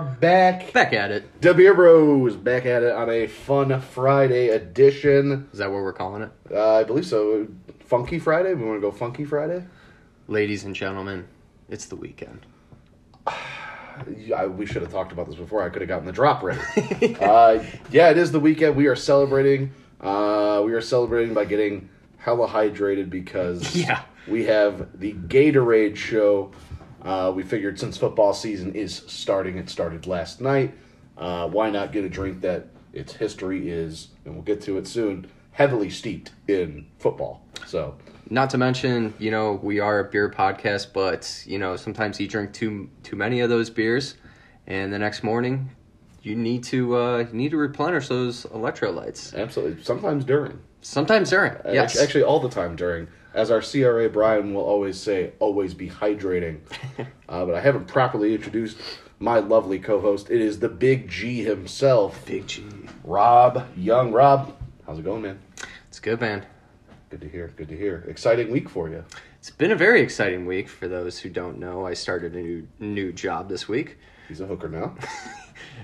And we are back. Back at it. The Beer Bros back at it on a fun Friday edition. Is that what we're calling it? Uh, I believe so. Funky Friday. We want to go Funky Friday. Ladies and gentlemen, it's the weekend. I, we should have talked about this before. I could have gotten the drop ready. uh, yeah, it is the weekend. We are celebrating. Uh, we are celebrating by getting hella hydrated because Yeah. we have the Gatorade show. Uh, we figured since football season is starting, it started last night. Uh, why not get a drink that its history is, and we'll get to it soon, heavily steeped in football. So Not to mention, you know, we are a beer podcast, but you know, sometimes you drink too too many of those beers, and the next morning, you need to uh, you need to replenish those electrolytes. absolutely, sometimes during. Sometimes during, Uh, yes, Actually, all the time during. As our CRA Brian will always say, always be hydrating. uh, but I haven't properly introduced my lovely co host. It is the Big G himself, Big G. Rob Young. Rob, how's it going, man? It's good, man. Good to hear. Good to hear. Exciting week for you. It's been a very exciting week. For those who don't know, I started a new new job this week. He's a hooker now.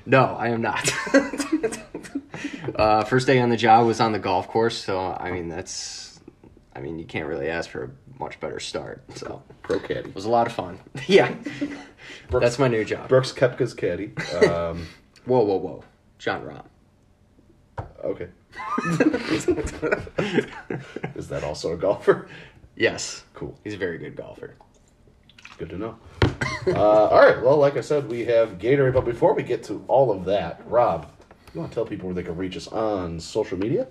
No, I am not. uh, first day on the job was on the golf course, so I mean that's, I mean you can't really ask for a much better start. So Pro caddy. it was a lot of fun. yeah, that's my new job. Brooks Koepka's caddy. Um, Whoa, whoa, whoa, Jon Rahm. okay. is that also a golfer? Yes, Cool. he's a very good golfer. Good to know. Uh, all right. Well, like I said, we have Gatorade. But before we get to all of that, Rob, you want to tell people where they can reach us on social media?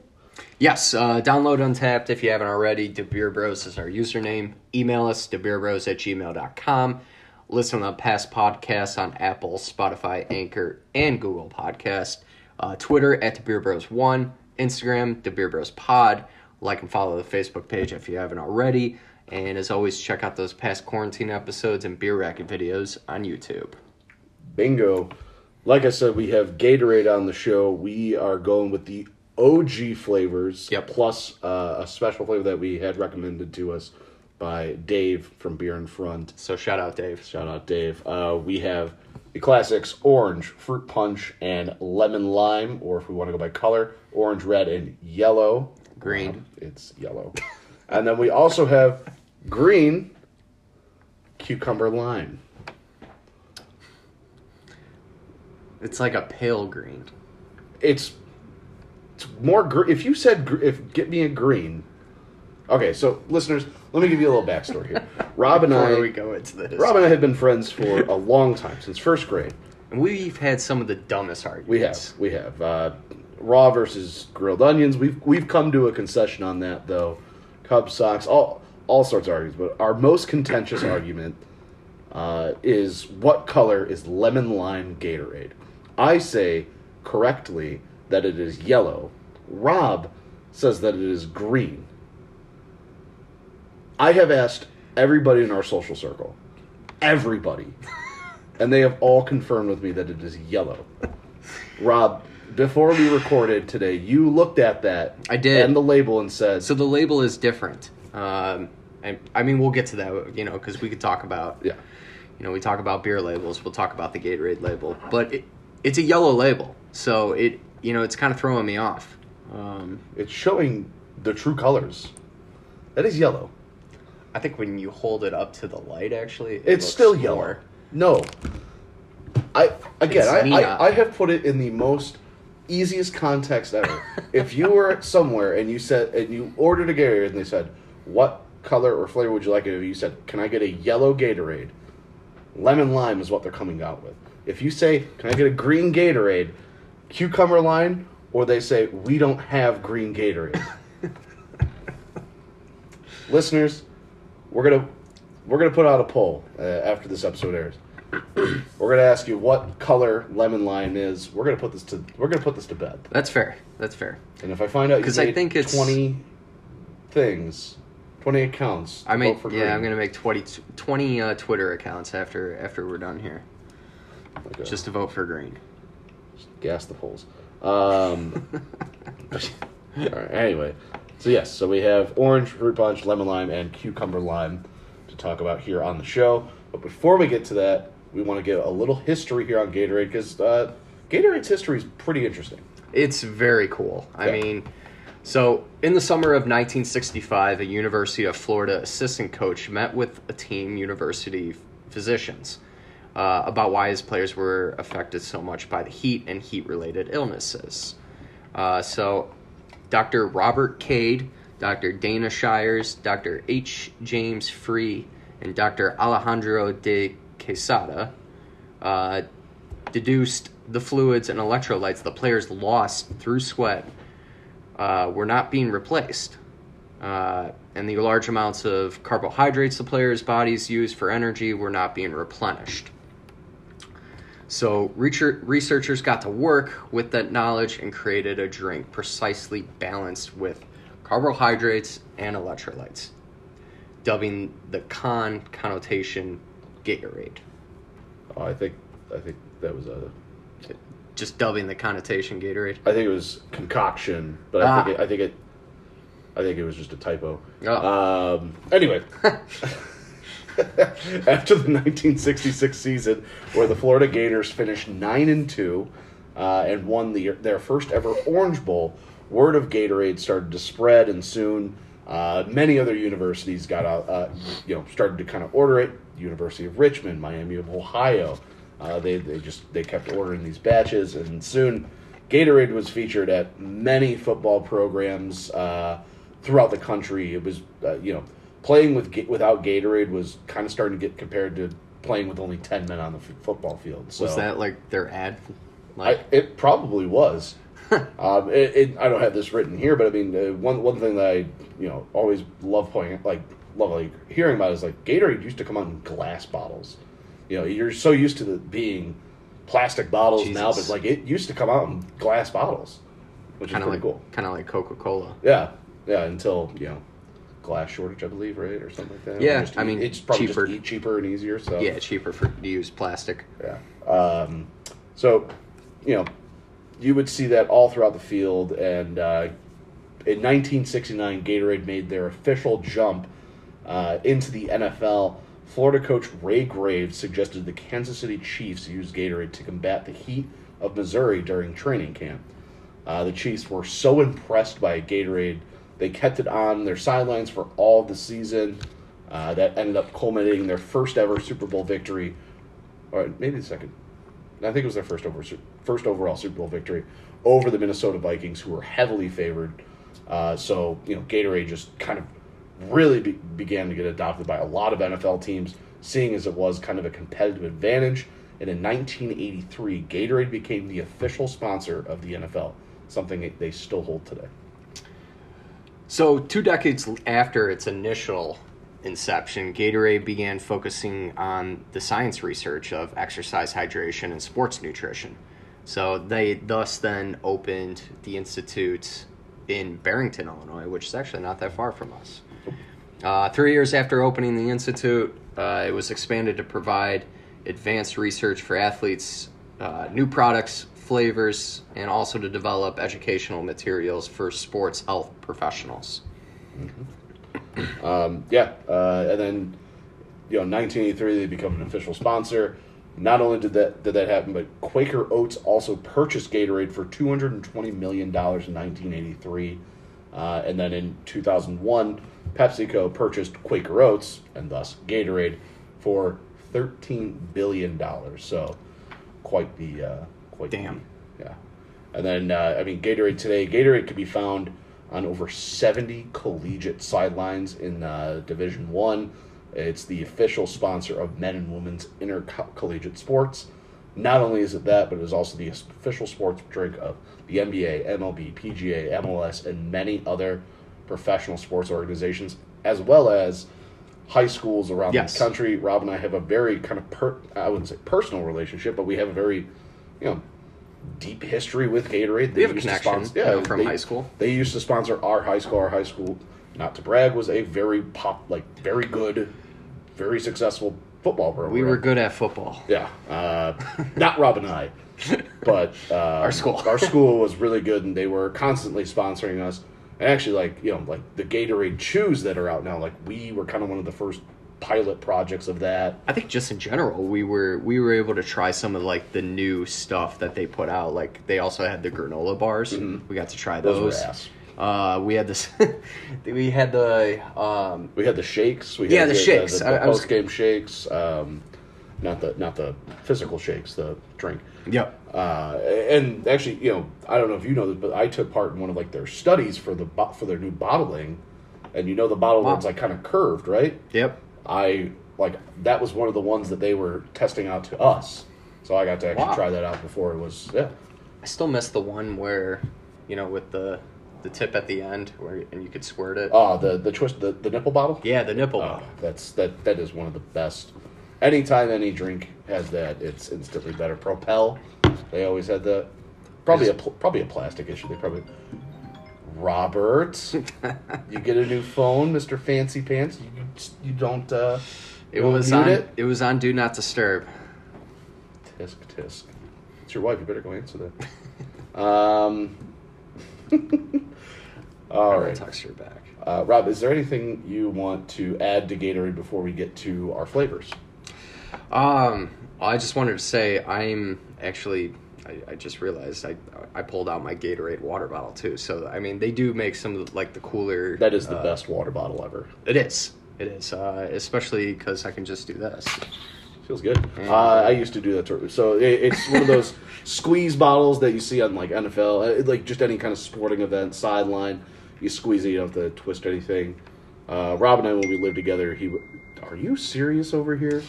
Yes, uh, download Untappd if you haven't already. DeBeer Bros is our username. Email us, debeerbros at gmail.com. Listen to past podcasts on Apple, Spotify, Anchor, and Google Podcast. Uh, Twitter at DeBeerBros1. Instagram, DeBeerBrosPod. Like and follow the Facebook page if you haven't already. And as always, check out those past quarantine episodes and beer racket videos on YouTube. Bingo. Like I said, we have Gatorade on the show. We are going with the OG flavors Yep. plus uh, a special flavor that we had recommended to us by Dave from Beer in Front. So shout out, Dave. Shout out, Dave. Uh, we have the classics orange, fruit punch, and lemon lime, or if we want to go by color, orange, red, and yellow. Green. Um, it's yellow. and then we also have green, cucumber lime. It's like a pale green. It's it's more gr- if you said gr- if get me a green. Okay, so listeners, let me give you a little backstory here. Rob and Before I, we go into this. Rob and I have been friends for a long time since first grade. And we've had some of the dumbest arguments. We have, we have uh, raw versus grilled onions. We've we've come to a concession on that though. Cub socks, all all sorts of arguments. But our most contentious argument uh, is what color is lemon lime Gatorade? I say correctly that it is yellow. Rob says that it is green. I have asked everybody in our social circle, everybody, and they have all confirmed with me that it is yellow. Rob, before we recorded today, you looked at that. I did. And the label and said, So the label is different. Um, and I mean, we'll get to that, you know, because we could talk about, yeah. you know, we talk about beer labels. We'll talk about the Gatorade label, but it, it's a yellow label, so it, you know, it's kind of throwing me off. Um, It's showing the true colors. That is yellow. I think when you hold it up to the light, actually, it It's still yellow. No. I again, I. I I have put it in the most easiest context ever. if you were somewhere and you said and you ordered a Gatorade and they said, "What color or flavor would you like it?" If you said, "Can I get a yellow Gatorade?" Lemon lime is what they're coming out with. If you say, "Can I get a green Gatorade?" Cucumber line or they say, "We don't have green Gatorade." Listeners, we're gonna we're gonna put out a poll uh, after this episode airs. we're gonna ask you what color lemon lime is. We're gonna put this to we're gonna put this to bed. That's fair. That's fair. And if I find out because I think it's- twenty things, twenty accounts, I mean, for yeah, green, I'm gonna make 20, 20 uh, Twitter accounts after after we're done here, uh, just to vote for green. Gas the polls. Um, all right. Anyway, so yes, so we have orange, fruit punch, lemon lime, and cucumber lime to talk about here on the show. But before we get to that, we want to get a little history here on Gatorade because uh, Gatorade's history is pretty interesting. It's very cool. I Yeah. mean, so in the summer of 1965, a University of Florida assistant coach met with a team university physicians uh, about why his players were affected so much by the heat and heat related illnesses. Uh, so, Dr. Robert Cade, Dr. Dana Shires, Dr. H. James Free, and Dr. Alejandro de Quesada uh, deduced the fluids and electrolytes the players lost through sweat uh, were not being replaced. Uh, and the large amounts of carbohydrates the players' bodies used for energy were not being replenished. So, researchers got to work with that knowledge and created a drink precisely balanced with carbohydrates and electrolytes, dubbing the con connotation Gatorade. Oh, I think I think that was a Just dubbing the connotation Gatorade. I think it was concoction, but I Ah. think it, I think it I think it was just a typo. Oh. Um, anyway, after the 1966 season, where the Florida Gators finished nine and two uh, and won the, their first ever Orange Bowl, word of Gatorade started to spread, and soon uh, many other universities got out, uh, you know, started to kind of order it. University of Richmond, Miami of Ohio, uh, they they just they kept ordering these batches, and soon Gatorade was featured at many football programs uh, throughout the country. It was uh, you know playing with without Gatorade was kind of starting to get compared to playing with only ten men on the f- football field. So Was that like their ad? I, it probably was. um, it, it, I don't have this written here, but I mean, uh, one one thing that I you know always love pointing like love like hearing about is like Gatorade used to come out in glass bottles. You know, you're so used to the being plastic bottles now, but like it used to come out in glass bottles, which is kind of pretty like cool. kind of like Coca Cola. Yeah, yeah. Until you know, glass shortage, I believe, right, or something like that. Yeah, just I mean, it's probably cheaper. just cheaper and easier. So Yeah, cheaper for to use plastic. yeah. Um, so, you know, you would see that all throughout the field. And uh, in 1969, Gatorade made their official jump uh, into the NFL. Florida coach Ray Graves suggested the Kansas City Chiefs use Gatorade to combat the heat of Missouri during training camp. Uh, the Chiefs were so impressed by Gatorade, they kept it on their sidelines for all the season. Uh, that ended up culminating their first ever Super Bowl victory, or maybe the second. I think it was their first over first overall Super Bowl victory over the Minnesota Vikings, who were heavily favored. Uh, so you know, Gatorade just kind of really be- began to get adopted by a lot of NFL teams, seeing as it was kind of a competitive advantage. And in 1983, Gatorade became the official sponsor of the NFL, something they still hold today. So, two decades after its initial inception, Gatorade began focusing on the science research of exercise hydration and sports nutrition. So, they thus then opened the institute in Barrington, Illinois, which is actually not that far from us. Uh, three years after opening the institute, uh, it was expanded to provide advanced research for athletes, uh, new products, flavors, and also to develop educational materials for sports health professionals. Um, yeah, uh, and then you know, 1983 they become an official sponsor. Not only did that did that happen, but Quaker Oats also purchased Gatorade for 220 million dollars in 1983, uh, and then in 2001, PepsiCo purchased Quaker Oats and thus Gatorade for 13 billion dollars. So, quite the uh, quite Damn. yeah. And then uh, I mean Gatorade today. Gatorade can be found on over 70 collegiate sidelines in uh, Division One. It's the official sponsor of men and women's intercollegiate sports. Not only is it that, but it is also the official sports drink of the NBA, MLB, PGA, MLS, and many other professional sports organizations, as well as high schools around Yes. the country. Rob and I have a very kind of per, I wouldn't say personal relationship, but we have a very, you know, deep history with Gatorade. They We have a connection, sponsor- you know, from high school. They used to sponsor our high school. Our high school, not to brag, was a very pop, like very good, very successful football program. We were good at football. Yeah, uh, not Rob and I, but uh, our school. our school was really good, and they were constantly sponsoring us. And actually, like you know, like the Gatorade chews that are out now, like we were kind of one of the first pilot projects of that. I think just in general, we were we were able to try some of like the new stuff that they put out. Like they also had the granola bars. We got to try Mm-hmm. Those those. Uh, we had this. we had the um, We had the shakes. We Yeah, had the shakes. The, I- I was- post game shakes. Um, not the not the physical shakes. The drink. yep. Uh, and actually, you know, I don't know if you know this, but I took part in one of like their studies for the for their new bottling, and you know the bottle Wow. like kind of curved, right? Yep. I like that was one of the ones that they were testing out to us, so I got to actually Wow. try that out before it was yeah. I still miss the one where, you know, with the the tip at the end where and you could squirt it. Oh, the the twist the, the nipple bottle. yeah, the nipple ah, Oh, one. that's that that is one of the best. Anytime any drink has that, it's instantly better. Propel, they always had that. Probably a probably a plastic issue. They probably. Robert, you get a new phone, Mister Fancy Pants. You you don't. Uh, It don't was on. it. It was on Do Not Disturb. Tisk tisk. It's your wife. You better go answer that. um. all right. text her back. Uh, Rob, is there anything you want to add to Gatorade before we get to our flavors? Um, I just wanted to say I'm actually. I, I just realized I I pulled out my Gatorade water bottle too. So I mean, they do make some of the, like the cooler. That is the uh, best water bottle ever. It is. It is. Uh, especially because I can just do this. Feels good. Uh, I used to do that too. So it, it's one of those squeeze bottles that you see on like NFL, uh, like just any kind of sporting event, sideline. You squeeze it, you don't have to twist anything. Uh, Rob and I, when we lived together, he. w- Are you serious over here?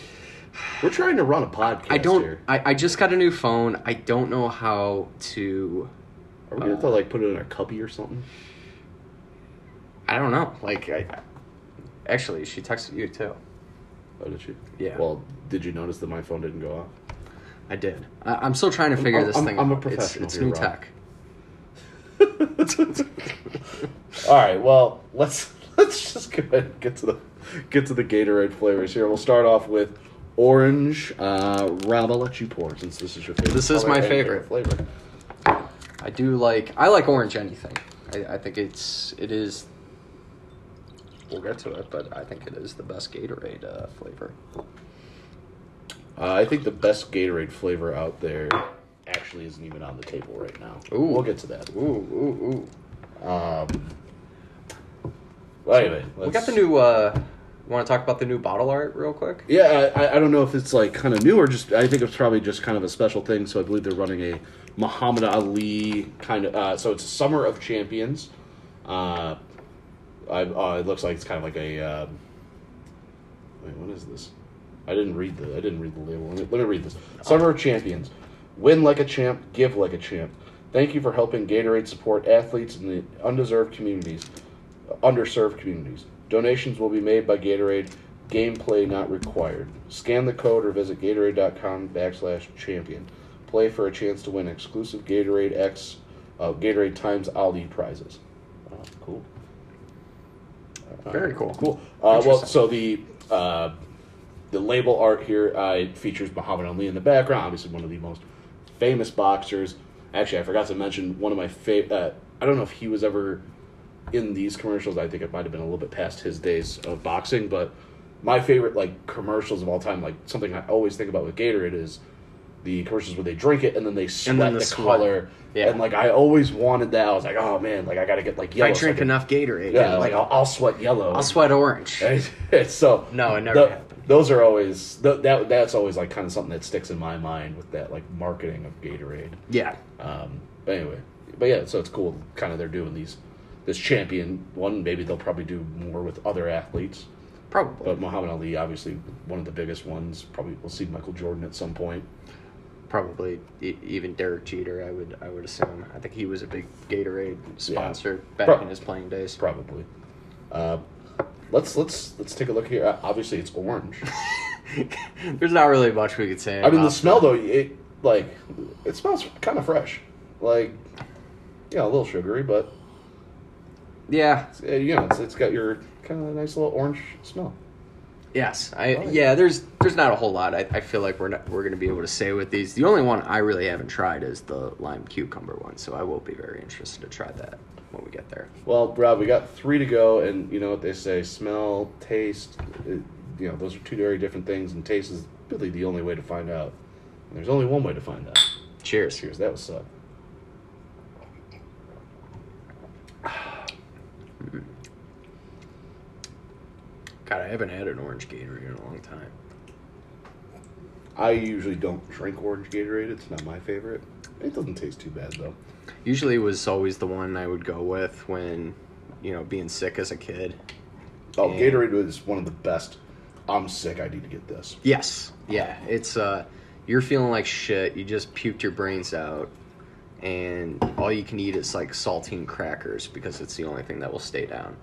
We're trying to run a podcast I don't. here. I, I just got a new phone. I don't know how to. Are we gonna have to uh, like put it in a cubby or something? I don't know. Like, I, actually, she texted you too. Oh, did she? Yeah. Well, did you notice that my phone didn't go off? I did. I, I'm still trying to figure I'm- this I'm- thing. I'm a out. It's, professional it's here, new Rob. tech. All right, well let's let's just go ahead and get to the get to the Gatorade flavors here. We'll start off with orange. Uh, Rob, I'll let you pour since this is your favorite. This is color my and favorite. flavor. I do like. I like orange anything. I, I think it's. It is. We'll get to it, but I think it is the best Gatorade uh, flavor. Uh, I think the best Gatorade flavor out there actually isn't even on the table right now. Ooh. We'll get to that. Ooh, ooh, ooh. Um, well, anyway, We got the new. uh Want to talk about the new bottle art real quick? Yeah, I, I don't know if it's like kind of new or just. I think it's probably just kind of a special thing. So I believe they're running a Muhammad Ali kind of. Uh, so it's Summer of Champions. Uh, I, uh, it looks like it's kind of like a. Um, wait, what is this? I didn't read the. I didn't read the label. Let me, let me read this. Summer of Champions. Win like a champ. Give like a champ. Thank you for helping Gatorade support athletes in the undeserved communities, underserved communities. Donations will be made by Gatorade. Gameplay not required. Scan the code or visit Gatorade.com backslash champion. Play for a chance to win exclusive Gatorade X, uh, Gatorade times Ali prizes. Oh, cool. Very cool. Cool. Uh, well, so the uh, the label art here uh, features Muhammad Ali in the background. Obviously, one of the most famous boxers. Actually, I forgot to mention one of my favorite. Uh, I don't know if he was ever in these commercials. I think it might have been a little bit past his days of boxing, but my favorite like commercials of all time, like something I always think about with Gatorade is the commercials where they drink it and then they sweat then the, the sweat. color. Yeah. And like I always wanted that. I was like, oh man, like I gotta get like yellow. If. I so drink can- enough Gatorade, Yeah, like I'll, I'll sweat yellow. I'll sweat orange. so No, it never tho- happened. Those are always th- that. That's always like kind of something that sticks in my mind with that like marketing of Gatorade. Yeah. Um, but anyway, but yeah, so it's cool. Kind of they're doing these this champion one. Maybe they'll probably do more with other athletes. Probably. But Muhammad Ali, obviously one of the biggest ones. Probably we'll see Michael Jordan at some point. Probably e- even Derek Jeter. I would. I would assume. I think he was a big Gatorade sponsor back Pro- in his playing days. Probably. Uh, let's let's let's take a look here. Uh, obviously, it's orange. There's not really much we could say. I mean, the smell though, it like it smells kind of fresh. Like, yeah, a little sugary, but Yeah. uh, you know, it's, it's got your kind of nice little orange smell. Yes. I. Right. Yeah. There's. There's not a whole lot. I, I feel like we're not. We're gonna be able to say with these. The only one I really haven't tried is the lime cucumber one. So I will be very interested to try that when we get there. Well, Rob, we got three to go, and you know what they say: smell, taste, uh, you know, those are two very different things, and taste is really the only way to find out. And there's only one way to find out. Cheers. Cheers. That was suck. God, I haven't had an orange Gatorade in a long time. I usually don't drink orange Gatorade. It's not my favorite. It doesn't taste too bad though. Usually it was always the one I would go with when, you know, being sick as a kid. Oh, Yeah. Gatorade was one of the best. I'm sick. I need to get this. Yes. Yeah. It's uh you're feeling like shit, you just puked your brains out and all you can eat is like saltine crackers because it's the only thing that will stay down.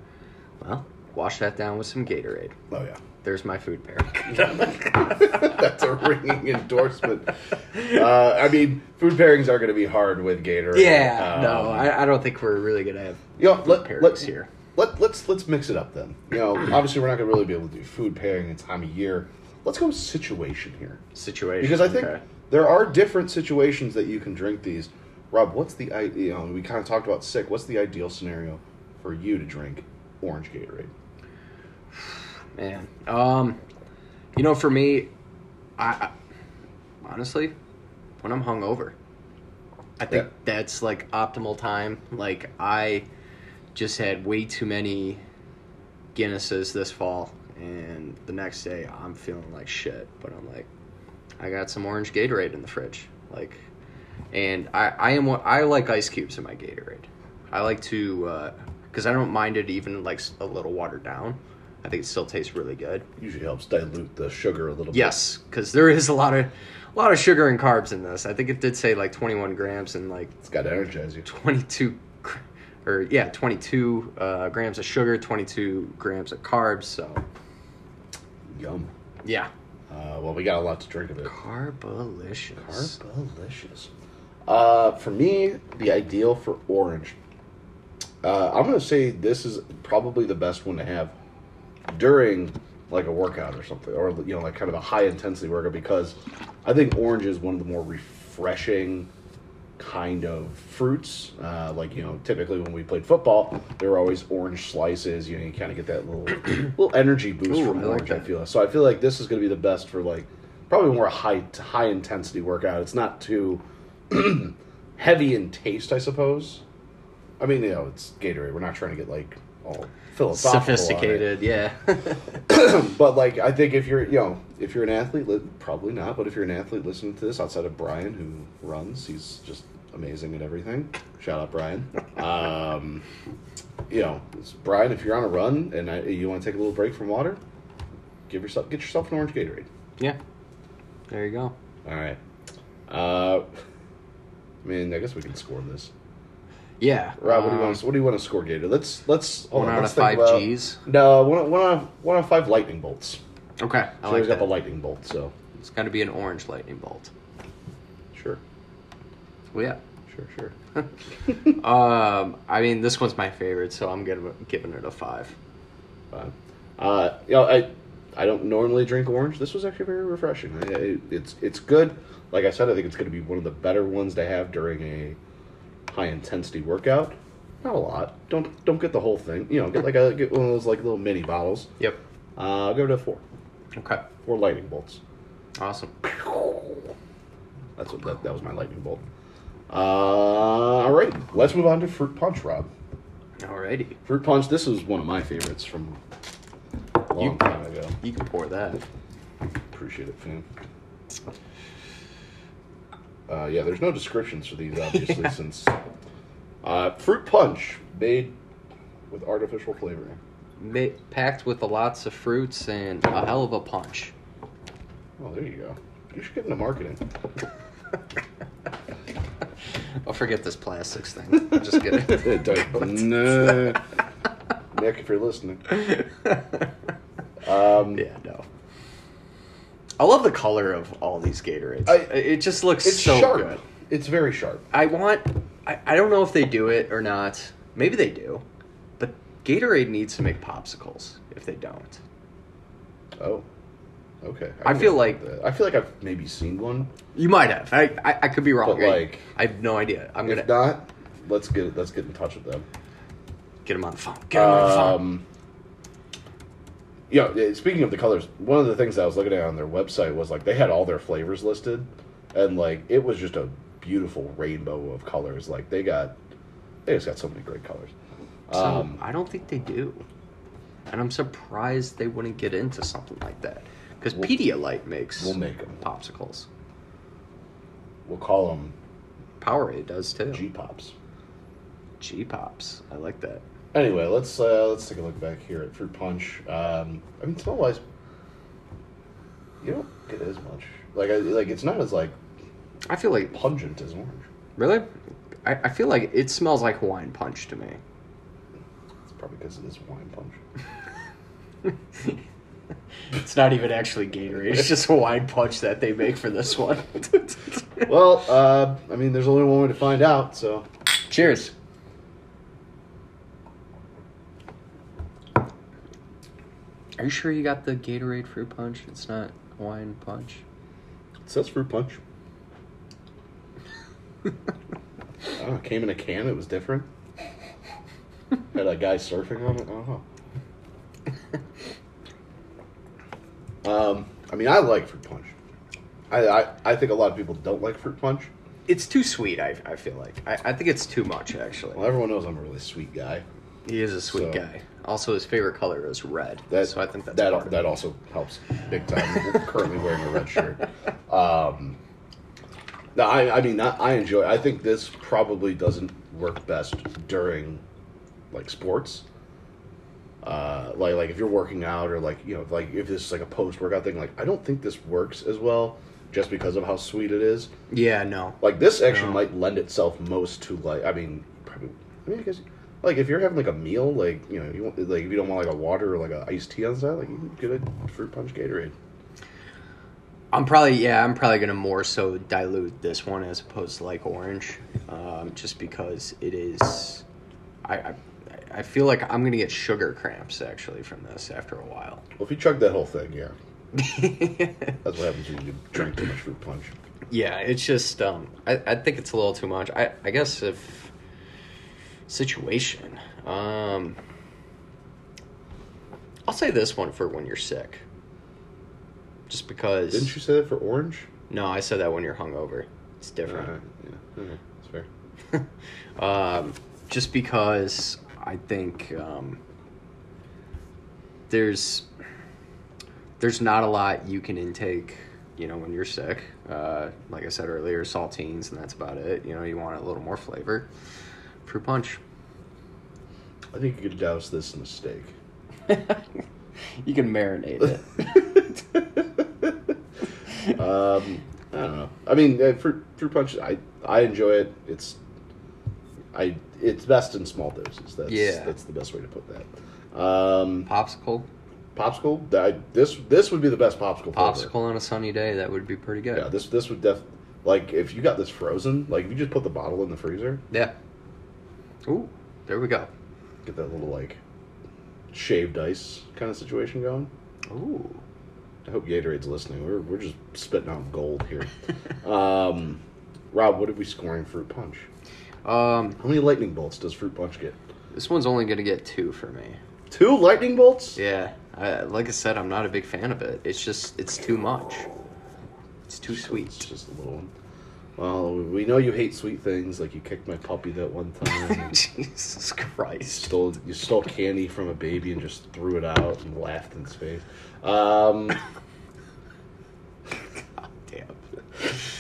Well, wash that down with some Gatorade. Oh yeah. There's my food pairing. That's a ringing endorsement. Uh, I mean, food pairings are going to be hard with Gatorade. yeah. no, Um, I, I don't think we're really gonna have You know, food let, pairings let, here. Let, let's let's mix it up then. You know, obviously we're not going to really be able to do food pairing in time of year. Let's go situation here Situation. because I think okay. there are different situations that you can drink these. Rob, what's the you know we kind of talked about sick. What's the ideal scenario for you to drink orange Gatorade? Man, um, you know, for me, I, I honestly, when I'm hungover, I think Yeah. that's like optimal time. Like I just had way too many Guinnesses this fall, and the next day I'm feeling like shit. But I'm like, I got some orange Gatorade in the fridge, like, and I I am what I like ice cubes in my Gatorade. I like to because I don't mind it even like a little watered down. I think it still tastes really good. Usually helps dilute the sugar a little bit. Yes, because there is a lot of a lot of sugar and carbs in this. I think it did say like 21 grams and like. It's got to energize you. 22 or yeah 22 uh, grams of sugar 22 grams of carbs so Yum. yeah Uh, well, we got a lot to drink of it. carbolicious Delicious. Uh, for me, the ideal for orange. Uh, I'm gonna say this is probably the best one to have during like a workout or something, or you know, like kind of a high intensity workout because I think orange is one of the more refreshing kind of fruits. Uh, like you know, typically when we played football, there were always orange slices. You know, you kind of get that little little energy boost Ooh, from I like orange. I feel so. I feel like this is going to be the best for like probably more high high intensity workout. It's not too heavy in taste, I suppose. I mean, you know, it's Gatorade. We're not trying to get like all philosophical, sophisticated yeah but like, I think if you're, you know, if you're an athlete, li- probably not. But if you're an athlete listening to this, outside of Brian, who runs, he's just amazing at everything. Shout out Brian. Um, you know, Brian, if you're on a run and I, you want to take a little break from water, give yourself get yourself an orange Gatorade. yeah there you go All right. Uh, I mean, I guess we can score this. Yeah Rob, what do you um, want? To, what do you want to score, Gator? Let's let's hold one on, out let's of five about- g's No, one one out of one out of five lightning bolts. okay i So like that a lightning bolt. So it's got to be an orange lightning bolt sure, well yeah sure, sure. um i mean this one's my favorite so i'm giving giving it a five Fine. Uh, you know, I I don't normally drink orange. This was actually very refreshing. I, I, it's it's good. Like I said, I think it's going to be one of the better ones to have during a high intensity workout. Not a lot. Don't don't get the whole thing. You know, get like a get one of those like little mini bottles. yep Uh, I'll give it a four. okay Four lightning bolts. awesome That's what that, that was my lightning bolt. Uh, all right, let's move on to fruit punch, Rob. alrighty Fruit punch. This is one of my favorites from a long You- time ago. you can pour that Appreciate it, fam. Uh, yeah, there's no descriptions for these, obviously, since uh, fruit punch made with artificial flavoring. Ma- packed with lots of fruits and a hell of a punch. Oh, there you go. You should get into marketing. I'll forget this plastics thing. I'm just kidding. No. Nick, if you're listening. Um, yeah, no. I love the color of all these Gatorades. I- it just looks It's so sharp. good. It's very sharp. I want. I, I don't know if they do it or not. Maybe they do, but Gatorade needs to make popsicles. If they don't, Oh, okay. I can feel like- that. I feel like I've maybe seen one. you might have. I I, I could be wrong. But, I- like, I have no idea. I'm If gonna not, let's get let's get in touch with them. get them on the phone. Get them on the phone. Um, yeah. eh, Speaking of the colors, one of the things I was looking at on their website was like they had all their flavors listed, and like it was just a beautiful rainbow of colors. Like they got, they just got so many great colors. So Um, I don't think they do, and I'm surprised they wouldn't get into something like that. Because We'll- Pedialyte makes we'll make them. popsicles. We'll call them Powerade does too. G pops. G pops. I like that. Anyway, let's uh, let's take a look back here at fruit punch. Um, I mean, smell wise, you don't get as much. Like, I, like it's not as like I feel like pungent as orange. really. I, I feel like it smells like wine punch to me. It's probably because it is wine punch. It's not even actually Gatorade. It's just a wine punch that they make for this one. Well, uh, I mean, there's only one way to find out. So, Cheers. Are you sure you got the Gatorade fruit punch? It's not Hawaiian punch. it says fruit punch. oh, it came in a can. It was different. Had a guy surfing on it. I don't know. Um, I mean, I like fruit punch. I, I I think a lot of people don't like fruit punch. It's too sweet. I, I feel like I, I think it's too much actually. Well, everyone knows I'm a really sweet guy. He is a sweet So- guy. Also, his favorite color is red. That, so I think that's that that also helps big time. Currently wearing a red shirt. Um, no, I I mean I, I enjoy. I think this probably doesn't work best during like sports. Uh, like like if you're working out or like you know like if this is like a post workout thing, like I don't think this works as well just because of how sweet it is. Yeah, no. Like this actually No. might lend itself most to like I mean probably I mean I guess like if you're having like a meal like you know you want like if you don't want like a water or like a iced tea on the side like you can get a fruit punch Gatorade. I'm probably yeah. I'm probably gonna more so dilute this one as opposed to like orange, um, just because it is. I, I I feel like I'm gonna get sugar cramps actually from this after a while. Well, if you chug that whole thing, yeah, that's what happens when you drink too much fruit punch. yeah, it's just um, I I think it's a little too much. I I guess if situation, um, I'll say this one for when you're sick. Just because. Didn't you say that for orange? No, I said that when you're hungover. It's different. Uh, yeah, okay, that's fair. um, just because I think um, there's there's not a lot you can intake, you know, when you're sick. Uh, like I said earlier, saltines, and that's about it. You know, you want a little more flavor. Fruit punch. I think you could douse this in a steak. you can marinate it. um, I don't know. I mean, uh, fruit fruit punch. I I enjoy it. It's I it's best in small doses. That's Yeah. that's the best way to put that. Um, Popsicle. popsicle. I, this this would be the best popsicle. flavor. Popsicle on a sunny day. That would be pretty good. Yeah, this this would def like if you got this frozen. Like if you just put the bottle in the freezer, Yeah. Ooh, there we go. get that little like shaved ice kind of situation going. Ooh. I hope Gatorade's listening. We're we're just spitting out gold here. um, Rob, what are we scoring fruit punch? Um, How many lightning bolts does fruit punch get? this one's only gonna get two for me. Two lightning bolts? Yeah, I, like I said, I'm not a big fan of it. It's just it's too much. It's too sweet. It's sweet. just a little one. Well, we know you hate sweet things, like you kicked my puppy that one time. Jesus Christ. stole you stole candy from a baby and just threw it out and laughed in his face. Um, God damn.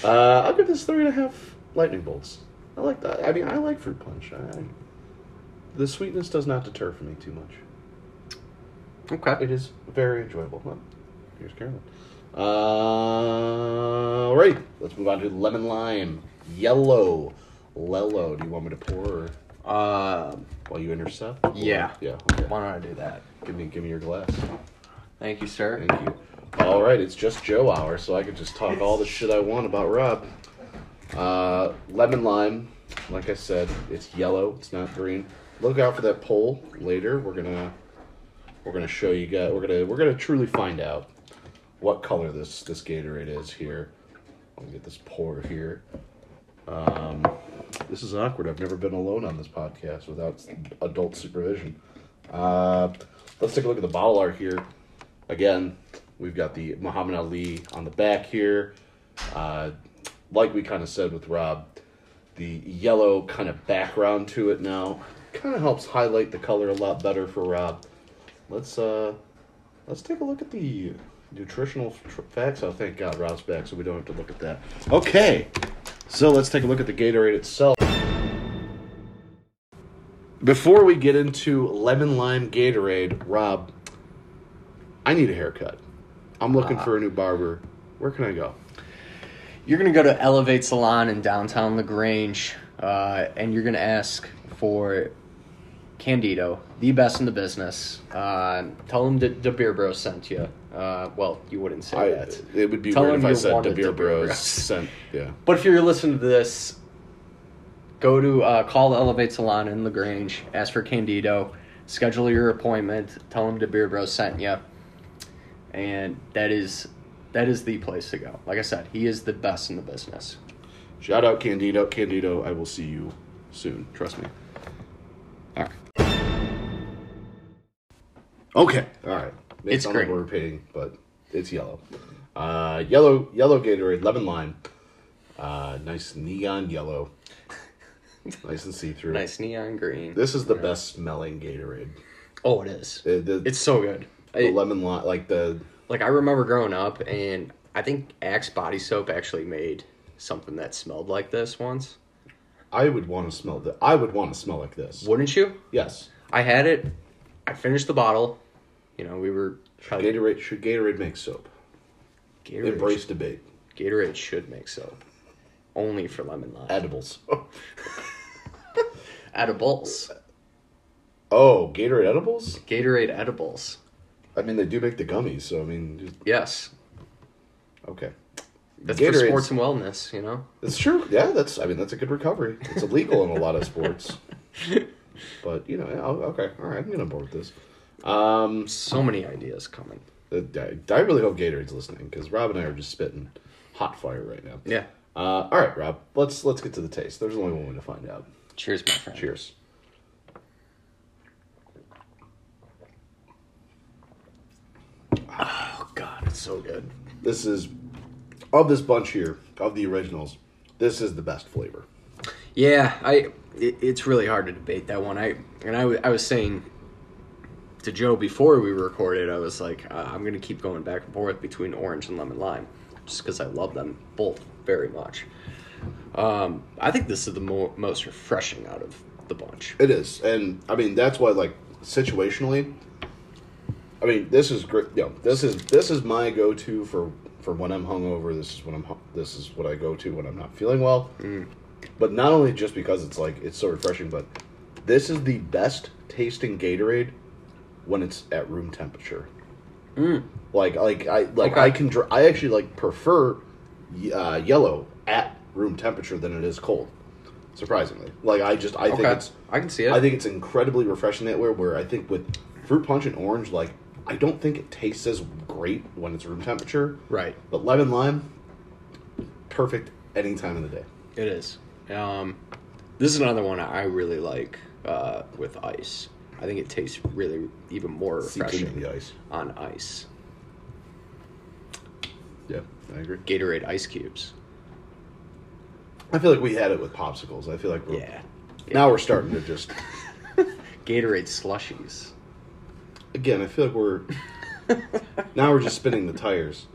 uh, I'll give this three and a half lightning bolts. I like that. I mean, I like fruit punch. I, the sweetness does not deter from me too much. Okay. It is very enjoyable. Well, here's Carolyn. Uh, all right, let's move on to lemon lime, yellow, Lello. Do you want me to pour or Um, while you intercept? Or- Yeah. Yeah. Okay. why don't I do that? Give me, give me your glass. Thank you, sir. Thank you. All right, it's just Joe hour, so I can just talk all the shit I want about Rob. Uh, lemon lime, like I said, it's yellow. It's not green. Look out for that poll later. We're gonna we're gonna show you guys. We're gonna we're gonna truly find out what color this this Gatorade is here. Let me get this pour here. Um, this is awkward. I've never been alone on this podcast without adult supervision. Uh, let's take a look at the bottle art here. Again, we've got the Muhammad Ali on the back here. Uh, like we kind of said with Rob, the yellow kind of background to it now kind of helps highlight the color a lot better for Rob. Let's uh, let's take a look at the nutritional tr- facts. Oh, thank God, Rob's back, so we don't have to look at that. Okay, so let's take a look at the Gatorade itself. Before we get into lemon lime Gatorade, Rob, I need a haircut. I'm looking for a new barber. Where can I go? You're gonna go to Elevate Salon in downtown Lagrange, uh, and you're gonna ask for Candido, the best in the business. Uh, tell him that the Beer Bros sent you. Uh, well, you wouldn't say I, that. it would be Tell weird if I said De Beer De Beer Bros. Bros. Sent, yeah. But if you're listening to this, go to uh, call Elevate Salon in Lagrange, ask for Candido, schedule your appointment, tell him the Beer Bros sent you, and that is that is the place to go. Like I said, he is the best in the business. Shout out Candido. Candido, I will see you soon. Trust me. Okay. All right. May It's great. We're repeating, but it's yellow. Uh, yellow, yellow Gatorade, lemon lime. Uh, nice neon yellow. nice and see through. Nice neon green. This is the best smelling Gatorade. Oh, it is. The, the, It's so good. the I- lemon lime, like the like I remember growing up, and I think Axe body soap actually made something that smelled like this once. I would want to smell that. I would want to smell like this. Wouldn't you? Yes. I had it. I finished the bottle. You know, we were probably Gatorade should Gatorade make soap? Gatorade. Embrace debate. Gatorade should make soap. Only for lemon lime. Edibles. edibles. Oh, Gatorade edibles? Gatorade edibles. I mean, they do make the gummies, so I mean, just, Yes. okay. That's for sports and wellness, you know? It's true. Yeah, that's. I mean, that's a good recovery. It's illegal in a lot of sports, but you know, oh, okay, all right, I'm gonna board this. Um, So many ideas coming. I, I really hope Gatorade's listening because Rob and I are just spitting hot fire right now. Yeah. Uh, all right, Rob. Let's let's get to the taste. There's only one way to find out. Cheers, my friend. Cheers. Oh, God, it's so good. This is of this bunch here of the originals. This is the best flavor. Yeah, I. It, it's really hard to debate that one. I and I, w- I was saying to Joe before we recorded, I was like, uh, I'm gonna keep going back and forth between orange and lemon lime, just because I love them both very much. Um, I think this is the mo- most refreshing out of the bunch. It is, and I mean that's why like situationally. I mean, this is great. You know, this is this is my go-to for for when I'm hungover. This is when I'm this is what I go to when I'm not feeling well. But not only just because it's like it's so refreshing, but this is the best tasting Gatorade when it's at room temperature. Like like I like Okay. I can dr- I actually like prefer uh, yellow at room temperature than it is cold. Surprisingly, like I just I think it's I can see it. I think it's incredibly refreshing that way. Where I think with fruit punch and orange, like I don't think it tastes as great when it's room temperature. right. But lemon lime, perfect any time of the day. It is. Um, this is another one I really like uh, with ice. I think it tastes really even more refreshing the ice. on ice. Yeah, I agree. Gatorade ice cubes. I feel like we had it with popsicles. I feel like we're, Yeah. now we're starting to just Gatorade slushies. again. I feel like we're now we're just spinning the tires.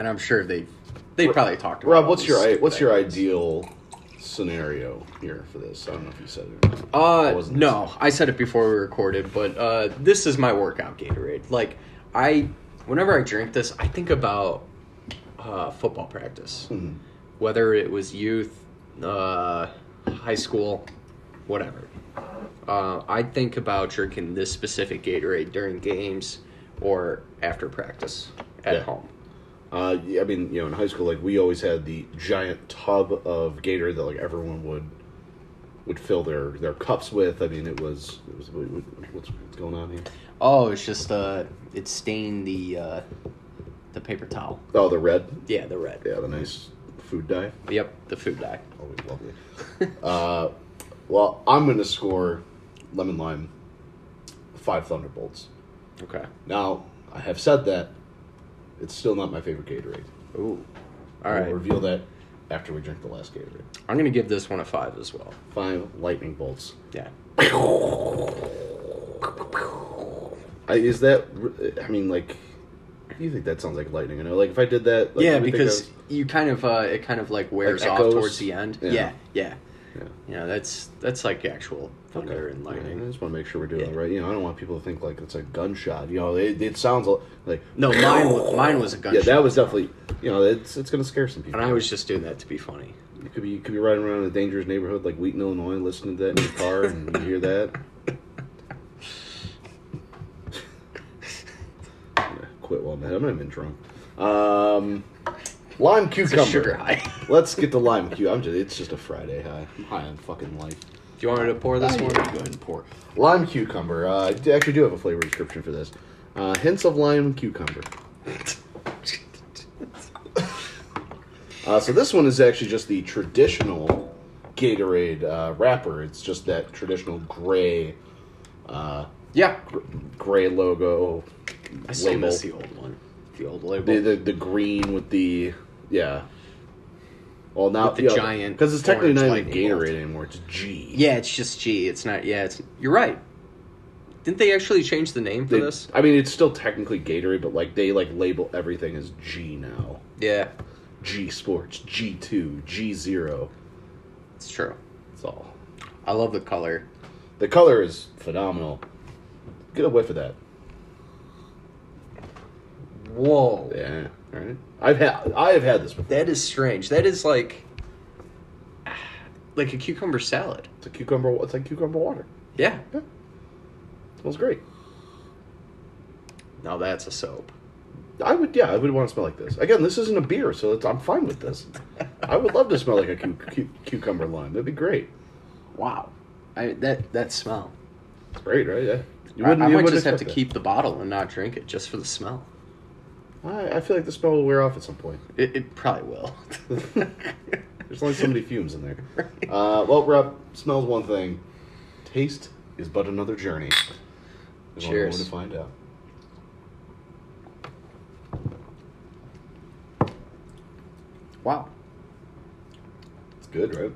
And I'm sure they they probably talked about Rob, what's your what's your ideal scenario here for this? I don't know if you said it. Or not. Uh, no, I said it before we recorded, but uh, this is my workout Gatorade. Like, I, whenever I drink this, I think about uh, football practice, Mhm. whether it was youth, uh, high school, whatever. Uh, I think about drinking this specific Gatorade during games or after practice at Yeah. home. Uh, I mean, you know, in high school, like we always had the giant tub of Gatorade that like everyone would would fill their their cups with. I mean, it was it was what- what- what's, what's going on here? Oh, it's just uh, it stained the uh, the paper towel. Oh, the red. Yeah, the red. Yeah, the nice food dye. Yep, the food dye. Always lovely. uh, well, I'm going to score lemon lime five thunderbolts. Okay. Now, I have said that. It's still not my favorite Gatorade. Ooh. All We'll reveal that after we drink the last Gatorade. I'm gonna give this one a five as well. Five lightning bolts. Yeah. I, is that? I mean, like, you think that sounds like lightning? I know. Like, if I did that, like, yeah, you would think because that you kind of uh, it kind of like wears off towards the end. Yeah. Yeah. Yeah. Was- yeah. You know, that's that's like actual thunder and Yeah, lightning. I just want to make sure we're doing Yeah. it right. You know, I don't want people to think like it's a gunshot. You know, it, it sounds like No, mine wa- mine was a gunshot. Yeah, that was definitely. You know, it's it's gonna scare some people. And I was just doing that to be funny. You could be you could be riding around in a dangerous neighborhood like Wheaton, Illinois, listening to that in your car, and you hear that. Quit while I'm ahead. I'm not even drunk. Um, lime cucumber. sugar high. Let's get the lime cucumber. I'm just. It's just a Friday high. I'm high on fucking life. Do you want me to pour this one? Go ahead and pour. Lime cucumber. Uh, I d- actually do have a flavor description for this. Uh, hints of lime cucumber. Uh, so this one is actually just the traditional Gatorade uh, wrapper. It's just that traditional gray, uh, Yeah. gr- gray logo. I still label. miss the old one. The old label. The, the the green with the yeah. Well, now the giant because it's technically not even lightning bolt. Gatorade anymore. It's G. yeah, it's just G. It's not. Yeah, it's. You're right. Didn't they actually change the name for They- this? I mean, it's still technically Gatorade, but like they like label everything as G now. Yeah, G Sports, G two, G zero. it's true. It's all. I love the color. The color is phenomenal. Get a whiff of that. Whoa. Yeah. All right. I've had I have had this before. That is strange. That is like. Like a cucumber salad. It's a cucumber. It's like cucumber water. Yeah. yeah. smells great. Now that's a soap. I would. Yeah, I would want to smell like this. Again, this isn't a beer, so I'm fine with this. I would love to smell like a cu- cu- cucumber lime. That'd be great. Wow. I that that smell. It's great, right? Yeah. You I, I you might wouldn't just have to expect keep the bottle and not drink it just for the smell. I, I feel like the smell will wear off at some point. It, it probably will. There's only so many fumes in there. Uh, well, Rob, smells one thing. Taste is but another journey. There's only Cheers. one to find out. wow. It's good, right?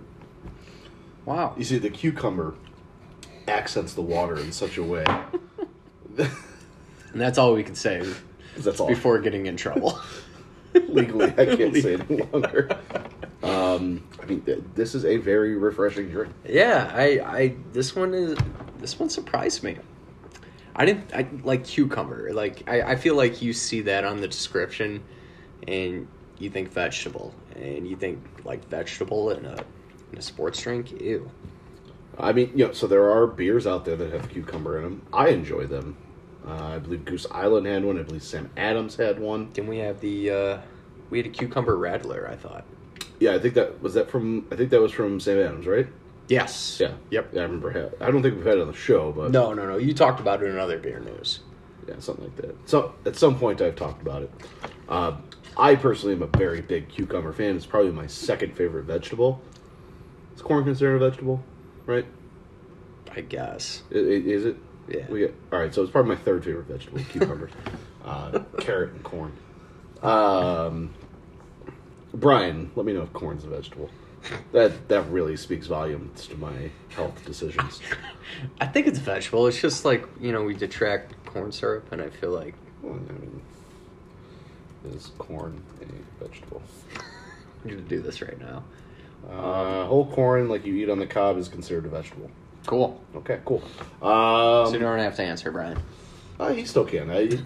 Wow. You see, the cucumber accents the water in such a way. And that's all we can say That's all. before getting in trouble. legally, I can't say it any longer. Um, I mean, th- this is a very refreshing drink. yeah, I, I this one is this one surprised me. I didn't I like cucumber. Like I, I feel like you see that on the description and you think vegetable and you think like vegetable in a in a sports drink. Ew. I mean, you know, so there are beers out there that have cucumber in them. I enjoy them. Uh, I believe Goose Island had one. I believe Sam Adams had one. Then we have the uh we had a cucumber rattler, I thought. Yeah, I think that was that from. I think that was from Sam Adams, right? Yes. Yeah. Yep. Yeah, I remember. I don't think we've had it on the show, but No, no, no. You talked about it in other beer news. yeah, something like that. So at some point, I've talked about it. Uh, I personally am a very big cucumber fan. It's probably my second favorite vegetable. Is corn considered a vegetable? Right? I guess. I- i- Is it? Yeah. We all right, so it's probably my third favorite vegetable, cucumber, uh, carrot, and corn. Um, Brian, let me know if corn's a vegetable. That that really speaks volumes to my health decisions. I think it's a vegetable. It's just like you know we detract corn syrup, and I feel like Well, I mean, is corn a vegetable? I'm gonna do this right now. Uh, whole corn, like you eat on the cob, is considered a vegetable. Cool. Okay, cool. Um, so you don't have to answer, Brian. Uh, he still can. I,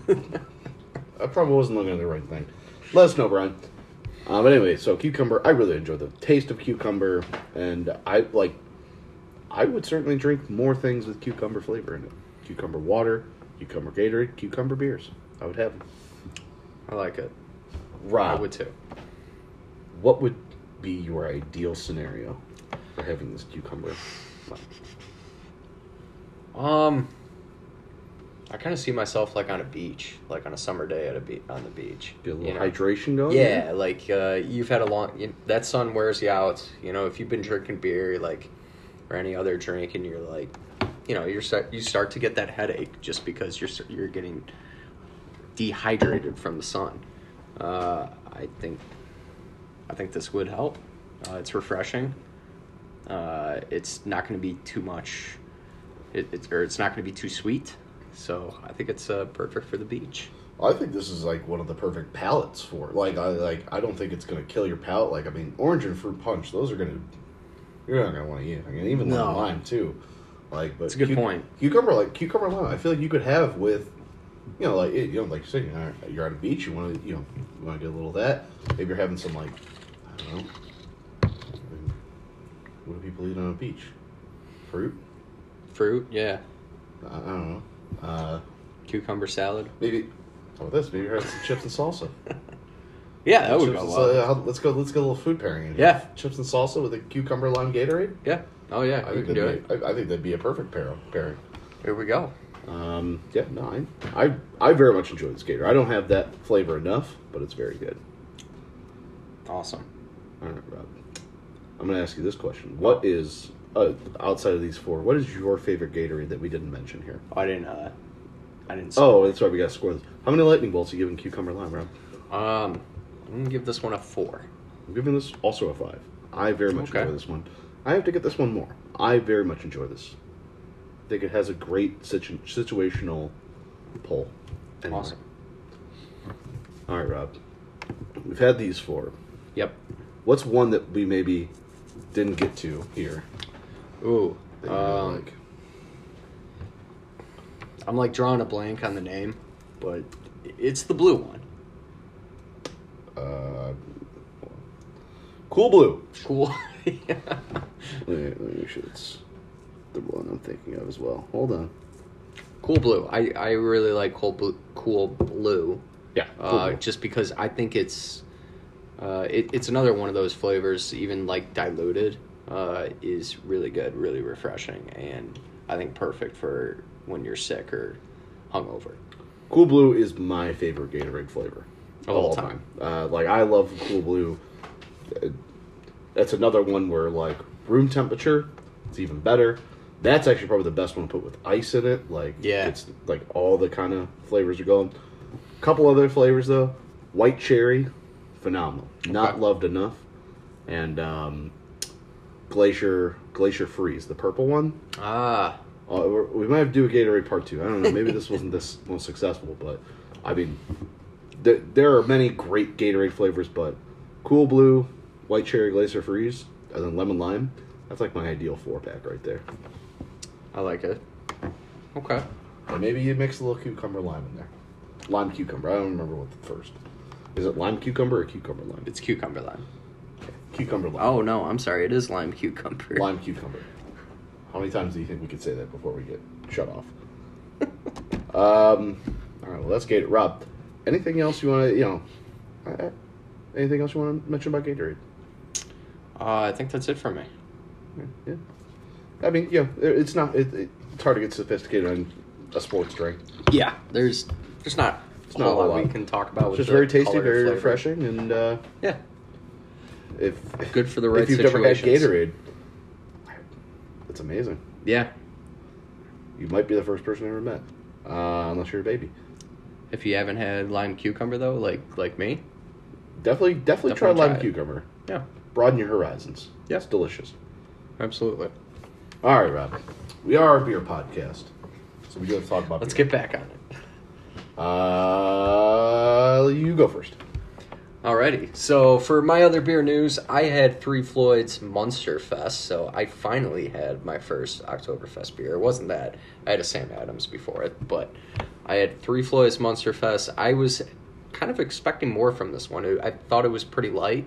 I probably wasn't looking at the right thing. Let us know, Brian. Uh, but anyway, so cucumber, I really enjoy the taste of cucumber, and I like. I would certainly drink more things with cucumber flavor in it. Cucumber water, cucumber Gatorade, cucumber beers. I would have them. I like it. Rob, I would too. what would be your ideal scenario for having this cucumber? Um, I kind of see myself like on a beach, like on a summer day at a be- on the beach. Get a little you know? hydration going. Yeah, like uh, you've had a long you, that sun wears you out. You know, if you've been drinking beer, like or any other drink, and you're like you know you're start you start to get that headache just because you're you're getting dehydrated from the sun. Uh, I think I think this would help. Uh, it's refreshing. Uh, it's not going to be too much. It, it's or it's not going to be too sweet. So I think it's uh, perfect for the beach. I think this is like one of the perfect palates for like I like I don't think it's gonna kill your palate. Like I mean, orange and fruit punch, those are gonna you're not gonna want to eat. I mean, even No. lime too. Like, but it's a good point. Cucumber, like cucumber lime, I feel like you could have with, you know, like you know, like you say, you're, you're on a beach, you want to, you know, you want to get a little of that. Maybe you're having some like, I don't know, I mean, what do people eat on a beach? Fruit? Fruit, yeah. I, I don't know. Uh, Cucumber salad. maybe. How about this? Maybe you're some chips and salsa. Yeah, that would Chips go well. how- let's go. Let's get a little food pairing in here. Yeah. chips and salsa with a cucumber lime Gatorade. Yeah. Oh yeah, I think can do that'd it. be, I, I think that'd be a perfect pair pairing. Here we go. Um, yeah, no, I, I, I very much enjoy this Gator. I don't have that flavor enough, but it's very good. Awesome. All right, Rob. I'm going to ask you this question: What is uh, outside of these four? What is your favorite Gatorade that we didn't mention here? Oh, I didn't. Uh, I didn't. Oh, that's right. We got to score this. How many lightning bolts are you giving cucumber lime, Rob? Um, I'm gonna give this one a four. I'm giving this also a five. I very much Okay. enjoy this one. I have to get this one more. I very much enjoy this. I think it has a great situ- situational pull. Anyway. Awesome. All right, Rob. We've had these four. Yep. What's one that we maybe didn't get to here? Ooh. That you really Um, like? I'm like drawing a blank on the name, but it's the blue one. Uh, cool Blue. Cool. yeah. Let me, let me make sure it's the one I'm thinking of as well. Hold on. Cool blue. I, I really like cool blue. Cool blue. Yeah. Cool Uh, Blue. just because I think it's uh, it, it's another one of those flavors, even like diluted, uh, is really good, really refreshing, and I think perfect for when you're sick or hungover. Cool Blue is my favorite Gatorade flavor Of all time. Uh, like I love Cool Blue. Uh, That's another one where like room temperature, it's even better. That's actually probably the best one to put with ice in it. Like Yeah. it's like all the kind of flavors are going. A Couple other flavors though, white cherry, phenomenal. Not Okay. loved enough, and um, glacier glacier freeze, the purple one. Ah, Uh, we're- might have to do a Gatorade part two. I don't know. Maybe this wasn't this most successful, but I mean, there, there are many great Gatorade flavors, but Cool Blue, White Cherry Glacier Freeze, and then Lemon Lime. That's like my ideal four pack right there. I like it. Okay. And maybe you mix a little cucumber lime in there. Lime cucumber. I don't remember what the first. Is it lime cucumber or cucumber lime? It's cucumber lime. Cucumber lime. Oh no, I'm sorry. It is lime cucumber. Lime cucumber. How many times do you think we could say that before we get shut off? um, all right, well, let's get it. Rob, anything else you want to, you know, uh, anything else you want to mention about Gatorade? Uh, I think that's it for me. Yeah. yeah. I mean, yeah, it's not, it, it, it's hard to get sophisticated on a sports drink. Yeah, there's there's not It's not a lot, lot. we can talk about. It's With just the very tasty, color very flavor. refreshing, and uh, Yeah, if Good for the right if you've never had. Gatorade, it's amazing. yeah. You might be the first person I ever met, uh, unless you're a baby. If you haven't had lime cucumber though, like like me, Definitely, definitely, try Definitely lime try it. cucumber. yeah, Broaden your horizons. Yeah. It's delicious. absolutely. All right, Rob. We are a beer podcast, so we do have to talk about. Let's beer. get back on it. Uh, you go first. Alrighty. So for my other beer news, I had Three Floyd's Munster Fest. So I finally had my first Oktoberfest beer. It wasn't that. I had a Sam Adams before it, but I had Three Floyd's Munster Fest. I was kind of expecting more from this one. I thought it was pretty light.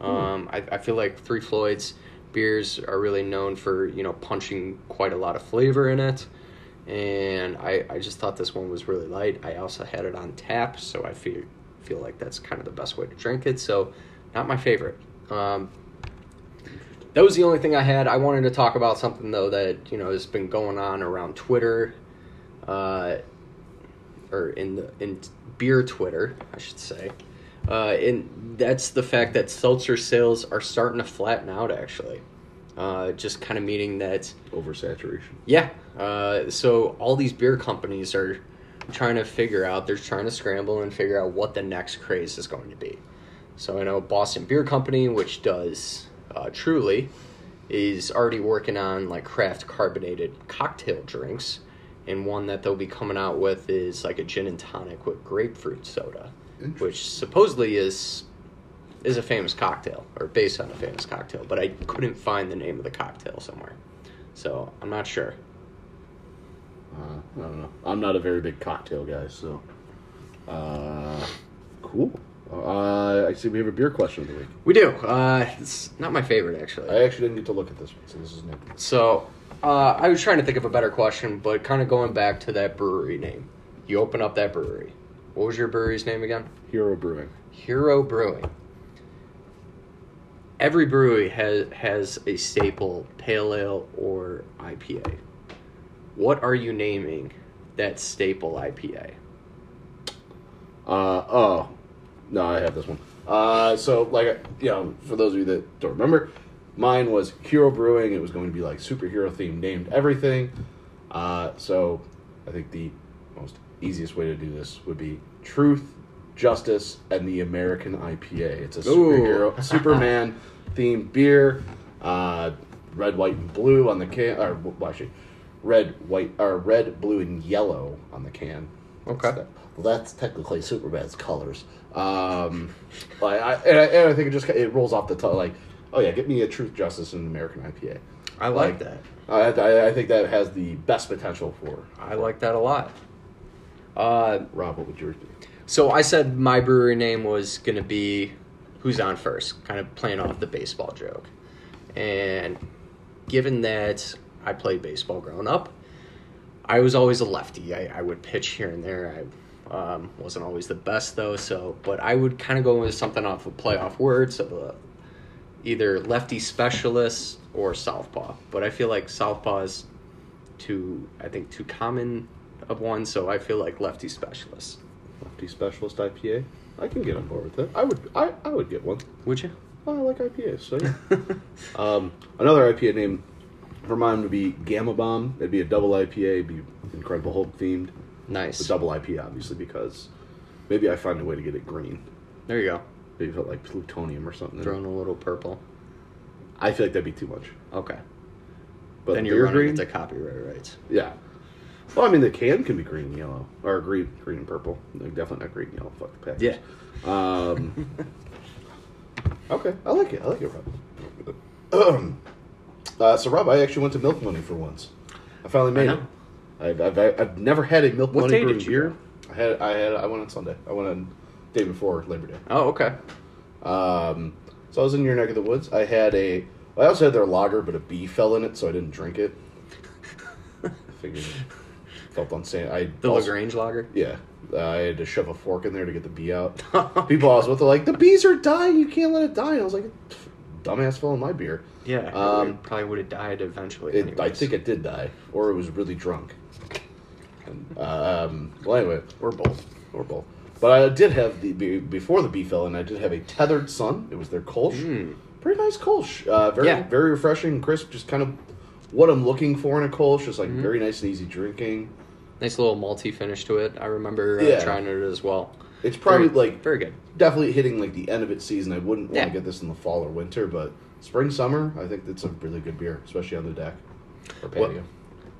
Um, I, I feel like Three Floyd's beers are really known for you know punching quite a lot of flavor in it and I, I just thought this one was really light. I also had it on tap, so I feel feel like that's kind of the best way to drink it. So, not my favorite. Um, that was the only thing I had. I wanted to talk about something though that you know has been going on around Twitter, uh, or in the in beer Twitter, I should say. Uh, and that's the fact that seltzer sales are starting to flatten out. Actually, Uh, just kind of meaning that Oversaturation. yeah. Uh, so all these beer companies are trying to figure out. They're trying to scramble and figure out what the next craze is going to be. So I know Boston Beer Company, which does uh, Truly, is already working on like craft carbonated cocktail drinks, and one that they'll be coming out with is like a gin and tonic with grapefruit soda, which supposedly is is a famous cocktail or based on a famous cocktail, but I couldn't find the name of the cocktail somewhere, so I'm not sure. Uh, I don't know. I'm not a very big cocktail guy, so. Uh, cool. Uh, I see we have a beer question of the week. We do. Uh, it's not my favorite actually. I actually didn't get to look at this one, so this is new. So, uh, I was trying to think of a better question, but kind of going back to that brewery name. You open up that brewery. What was your brewery's name again? Hero Brewing. Hero Brewing. Every brewery has has a staple pale ale or IPA. What are you naming that staple IPA? Uh, oh, no, I have this one. Uh, so like, you know, for those of you that don't remember, mine was Hero Brewing. It was going to be like superhero themed, named everything. Uh, so I think the most easiest way to do this would be Truth, Justice, and the American IPA. It's a superhero, Superman themed beer. Uh, red, white, and blue on the can. Or well, actually, red, white, or red, blue, and yellow on the can. Okay. Well, that's technically Superman's colors. Um, like I, and I, and I think it just it rolls off the tongue. Like, oh yeah, get me a Truth, Justice, and American IPA. I like that. I, I, I think that has the best potential for I like that a lot. Uh, Rob. What would yours be? So I said my brewery name was gonna be Who's on First, kind of playing off the baseball joke. And given that I played baseball growing up, I was always a lefty. I, I would pitch here and there. I um, wasn't always the best though, so but I would kind of go with something off of playoff words of a, either lefty specialist or southpaw. But I feel like southpaw is too, I think, too common of one, so I feel like lefty specialist. Lefty Specialist IPA. I can get on board with that. I would. I, I would get one. Would you? Oh, I like IPAs. So yeah. um, another IPA name for mine would be Gamma Bomb. It'd be a double IPA. It'd be Incredible Hulk themed. Nice. A double IPA, obviously, because maybe I find a way to get it green. There you go. Maybe put like plutonium or something. in a little purple. I feel like that'd be too much. Okay. But then you're running green, into copyright rights. yeah. Well, I mean, the can can be green and yellow, or green, green and purple. Like, definitely not green and yellow. Fuck the package. Yeah. Um, okay, I like it. I like it, Rob. uh, so, Rob, I actually went to Milk Money for once. I finally made I it. I've, I've, I've never had a Milk What Money day brewed did you beer. I had I had I went on Sunday. I went on day before Labor Day. Oh, okay. Um, so I was in your neck of the woods. I had a. I also had their lager, but a bee fell in it, so I didn't drink it. I figured it felt unsafe. I The also- Lagrange lager. Yeah, uh, I had to shove a fork in there to get the bee out. People I was with are like, "The bees are dying. You can't let it die." And I was like, "Dumbass fell in my beer." Yeah. Um, it probably would have died eventually. It, I think it did die, or it was really drunk. And, um, well, anyway, or both, or both. But I did have the before the bee fell in. I did have a tethered sun. It was their Kolsch. Mm. Pretty nice Kolsch. Uh, very Yeah. very refreshing, crisp. Just kind of what I'm looking for in a Kolsch. Just like Mm-hmm. very nice and easy drinking. Nice little malty finish to it. I remember uh, Yeah. trying it as well. It's probably Very- like very good. definitely hitting like the end of its season. I wouldn't want Yeah. to get this in the fall or winter, but spring summer, I think that's a really good beer, especially on the deck or Well-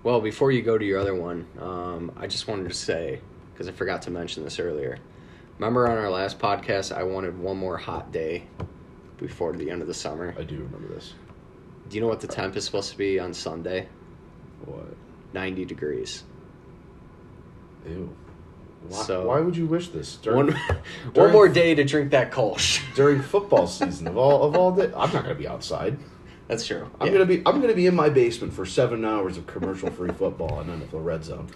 Well, before you go to your other one, um, I just wanted to say because I forgot to mention this earlier. Remember on our last podcast, I wanted one more hot day before the end of the summer. I do remember this. Do you know what the temp is supposed to be on Sunday? What? Ninety degrees. Ew. Why, So- why would you wish this during, One, one more day to drink that Kolsch. during football season of all of all day? I'm not gonna be outside. That's true. I'm Yeah. gonna be I'm gonna be in my basement for seven hours of commercial free football on NFL Red Zone.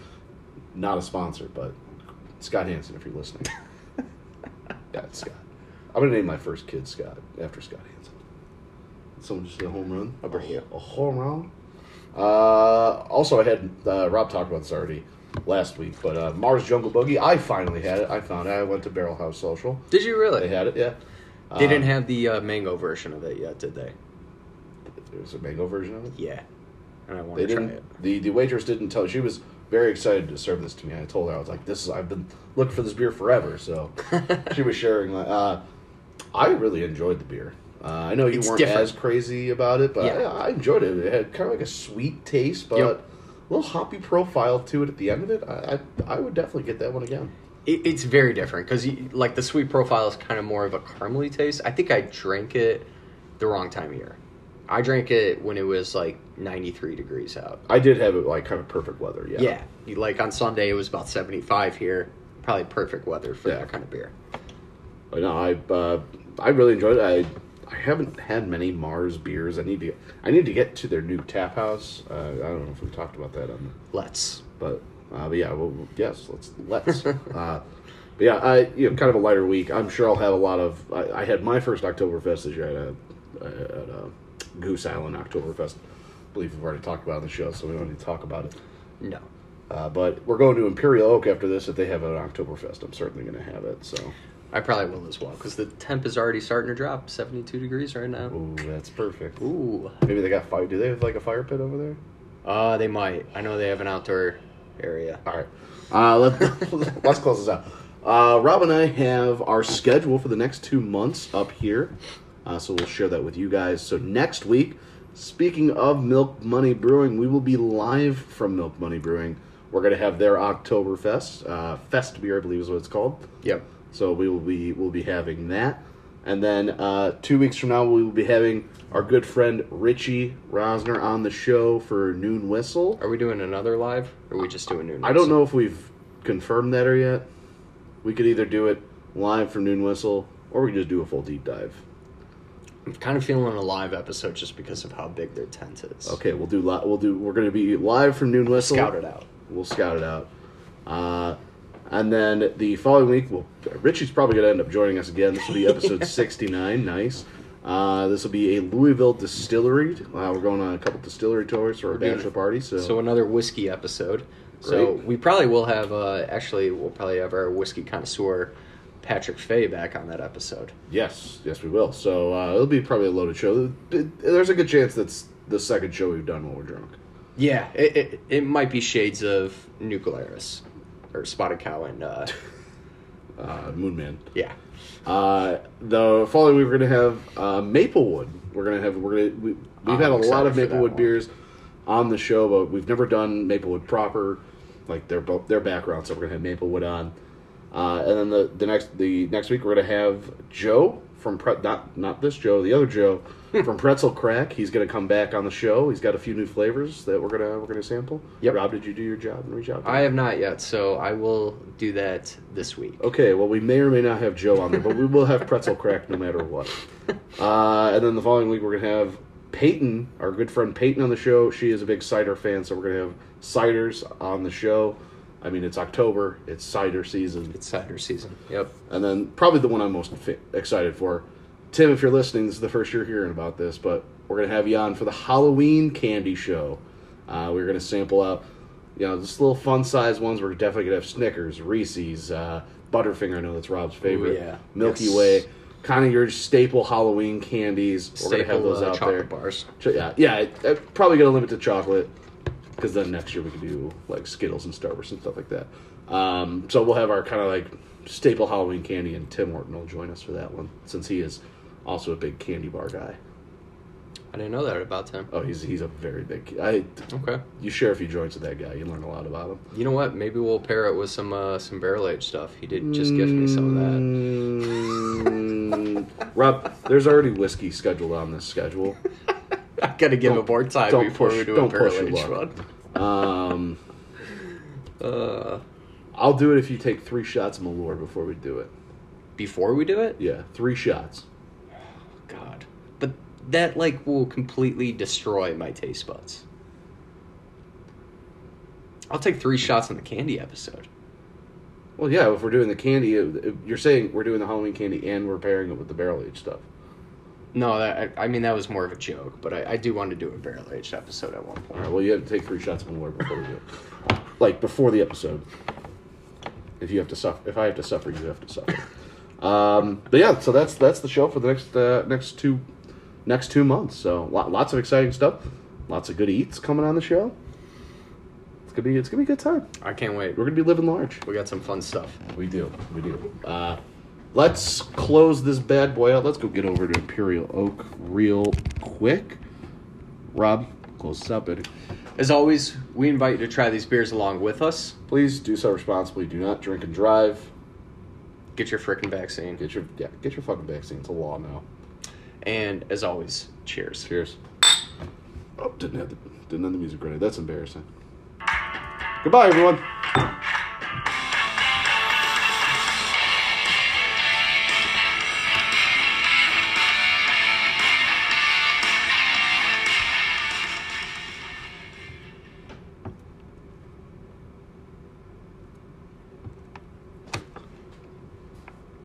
Not a sponsor, but Scott Hanson, if you're listening. yeah, Scott. I'm gonna name my first kid Scott after Scott Hanson. Someone just hit a home run. Bring you. A home run. Uh, also, I had uh, Rob talked about this already last week, but uh, Marz Jungle Boogie. I finally had it. I found it. I went to Barrel House Social. Did you really? They had it. Yeah. They didn't have the uh, mango version of it yet, did they? There's a mango version of it. Yeah, and I want They to try didn't. it. The the waitress didn't tell. She was very excited to serve this to me. I told her I was like, "This is I've been looking for this beer forever." So she was sharing. like, Uh, I really enjoyed the beer. Uh, I know you It's weren't different. as crazy about it, but Yeah. I, I enjoyed it. It had kind of like a sweet taste, but Yep. Little hoppy profile to it at the end of it. I I, I would definitely get that one again. It, it's very different because like the sweet profile is kind of more of a caramely taste. I think I drank it the wrong time of year. I drank it when it was like 93 degrees out. I did have it like kind of perfect weather. Yeah. Yeah, You- like on Sunday it was about 75 here. Probably perfect weather for Yeah. that kind of beer. But no, I uh, I really enjoyed it. I I haven't had many Marz beers. I need to I need to get to their new tap house. Uh, I don't know if we talked about that on, Let's. but uh, but yeah, well, yes, let's let's. uh, but yeah, I you know kind of a lighter week. I'm sure I'll have a lot of. I, I had my first Oktoberfest this year at a, at a Goose Island Oktoberfest. I believe we've already talked about it on the show, so we don't need to talk about it. No. Uh, but we're going to Imperial Oak after this. If they have an Oktoberfest, I'm certainly going to have it. So, I probably will as well because the temp is already starting to drop. 72 degrees right now. ooh, that's perfect. Ooh. Maybe they got fire. Do they have like a fire pit over there? Uh, they might. I know they have an outdoor area. All right. Uh, let, let's close this out. Uh, Rob and I have our schedule for the next two months up here. Uh, so we'll share that with you guys. So next week, speaking of Milk Money Brewing, we will be live from Milk Money Brewing. We're going to have their Oktoberfest. Uh, Fest beer, I believe is what it's called. Yep. So we will be we'll be having that, and then uh, two weeks from now we will be having our good friend Richie Rosner on the show for Noon Whistle. Are we doing another live? Or are we just doing new? I don't know if we've confirmed that or yet. We could either do it live from Noon Whistle, or we could just do a full deep dive. I'm kind of feeling a live episode just because of how big their tent is. Okay, we'll do li- we'll do we're going to be live from Noon Whistle. Scout it out. We'll scout it out. Uh, and then the following week, well, Richie's probably going to end up joining us again. This will be episode 69. Nice. Uh, this will be a Louisville distillery. Uh, we're going on a couple distillery tours for our doing- bachelor party. So, So another whiskey episode. So we probably will have. Uh, actually, we'll probably have our whiskey connoisseur Patrick Fay back on that episode. yes, yes, we will. So uh, it'll be probably a loaded show. There's a good chance that's the second show we've done while we're drunk. Yeah, it, it, it might be shades of Nuclearis or Spotted Cow and uh, Uh, Moon Man. yeah. Uh, the following week we're gonna have uh, Maplewood. We're gonna have we're gonna we, we've I'm had a lot of Maplewood beers on the show, but we've never done Maplewood proper, like their their background. So we're gonna have Maplewood on, uh, and then the, the next the next week we're gonna have Joe from Pre- not not this Joe, the other Joe from Pretzel Crack. He's gonna come back on the show. He's got a few new flavors that we're gonna we're gonna sample. Yep. Rob, did you do your job and reach out? To I have not yet, so I will do that this week. Okay, well, we may or may not have Joe on there, but we will have Pretzel Crack no matter what. Uh, and then the following week, we're going to have Peyton, our good friend Peyton, on the show. She is a big cider fan, so we're going to have ciders on the show. I mean, it's October, it's cider season. It's cider season. Yep. And then probably the one I'm most excited for. Tim, if you're listening, this is the first you're hearing about this, but we're going to have you on for the Halloween candy show. Uh, we're going to sample out, you know, just little fun size ones. We're definitely to have Snickers, Reese's, uh, Butterfinger. I know that's Rob's favorite. yeah. Milky Yes. Way. Kind of your staple Halloween candies. we're going to have Staple those uh, out chocolate there. bars. Yeah, yeah. it- it- probably going to limit to chocolate because then next year we can do like Skittles and Starburst and stuff like that. Um, so we'll have our kind of like staple Halloween candy, and Tim Horton will join us for that one since he is also a big candy bar guy. I didn't know that about him. Oh, he's he's a very big. I Okay. you share a few joints with that guy, you learn a lot about him. You know what? Maybe we'll pair it with some uh, some barrel aged stuff. He did just gift me some of that. Mm, Rob, there's already whiskey scheduled on this schedule. I gotta give it more time before push- we do don't a barrel aged one. Um, Uh, I'll do it if you take three shots of Malort before we do it. before we do it, Yeah, three shots. God, but that like will completely destroy my taste buds. I'll take three shots on the candy episode. Well, yeah, if we're doing the candy, you're saying we're doing the Halloween candy and we're pairing it with the barrel aged stuff. No, that I, I mean that was more of a joke, but I, I do want to do a barrel aged episode at one All point. right, well, you have to take three shots of Malort before we do it. Like before the episode. If you have to suffer, if I have to suffer, you have to suffer. Um, but yeah, so that's that's the show for the next uh, next two next two months. So lo- lots of exciting stuff, lots of good eats coming on the show. It's gonna be it's gonna be a good time. I can't wait. We're gonna be living large. We got some fun stuff. We do. We do. Uh, let's close this bad boy out. Let's go get over to Imperial Oak real quick. Rob, close this out, buddy. As always, we invite you to try these beers along with us. Please do so responsibly. Do not drink and drive. Get your frickin' vaccine. Get your yeah, get your fucking vaccine. It's a law now. And as always, cheers. Cheers. Oh, didn't have the didn't have the music ready. That's embarrassing. Goodbye, everyone.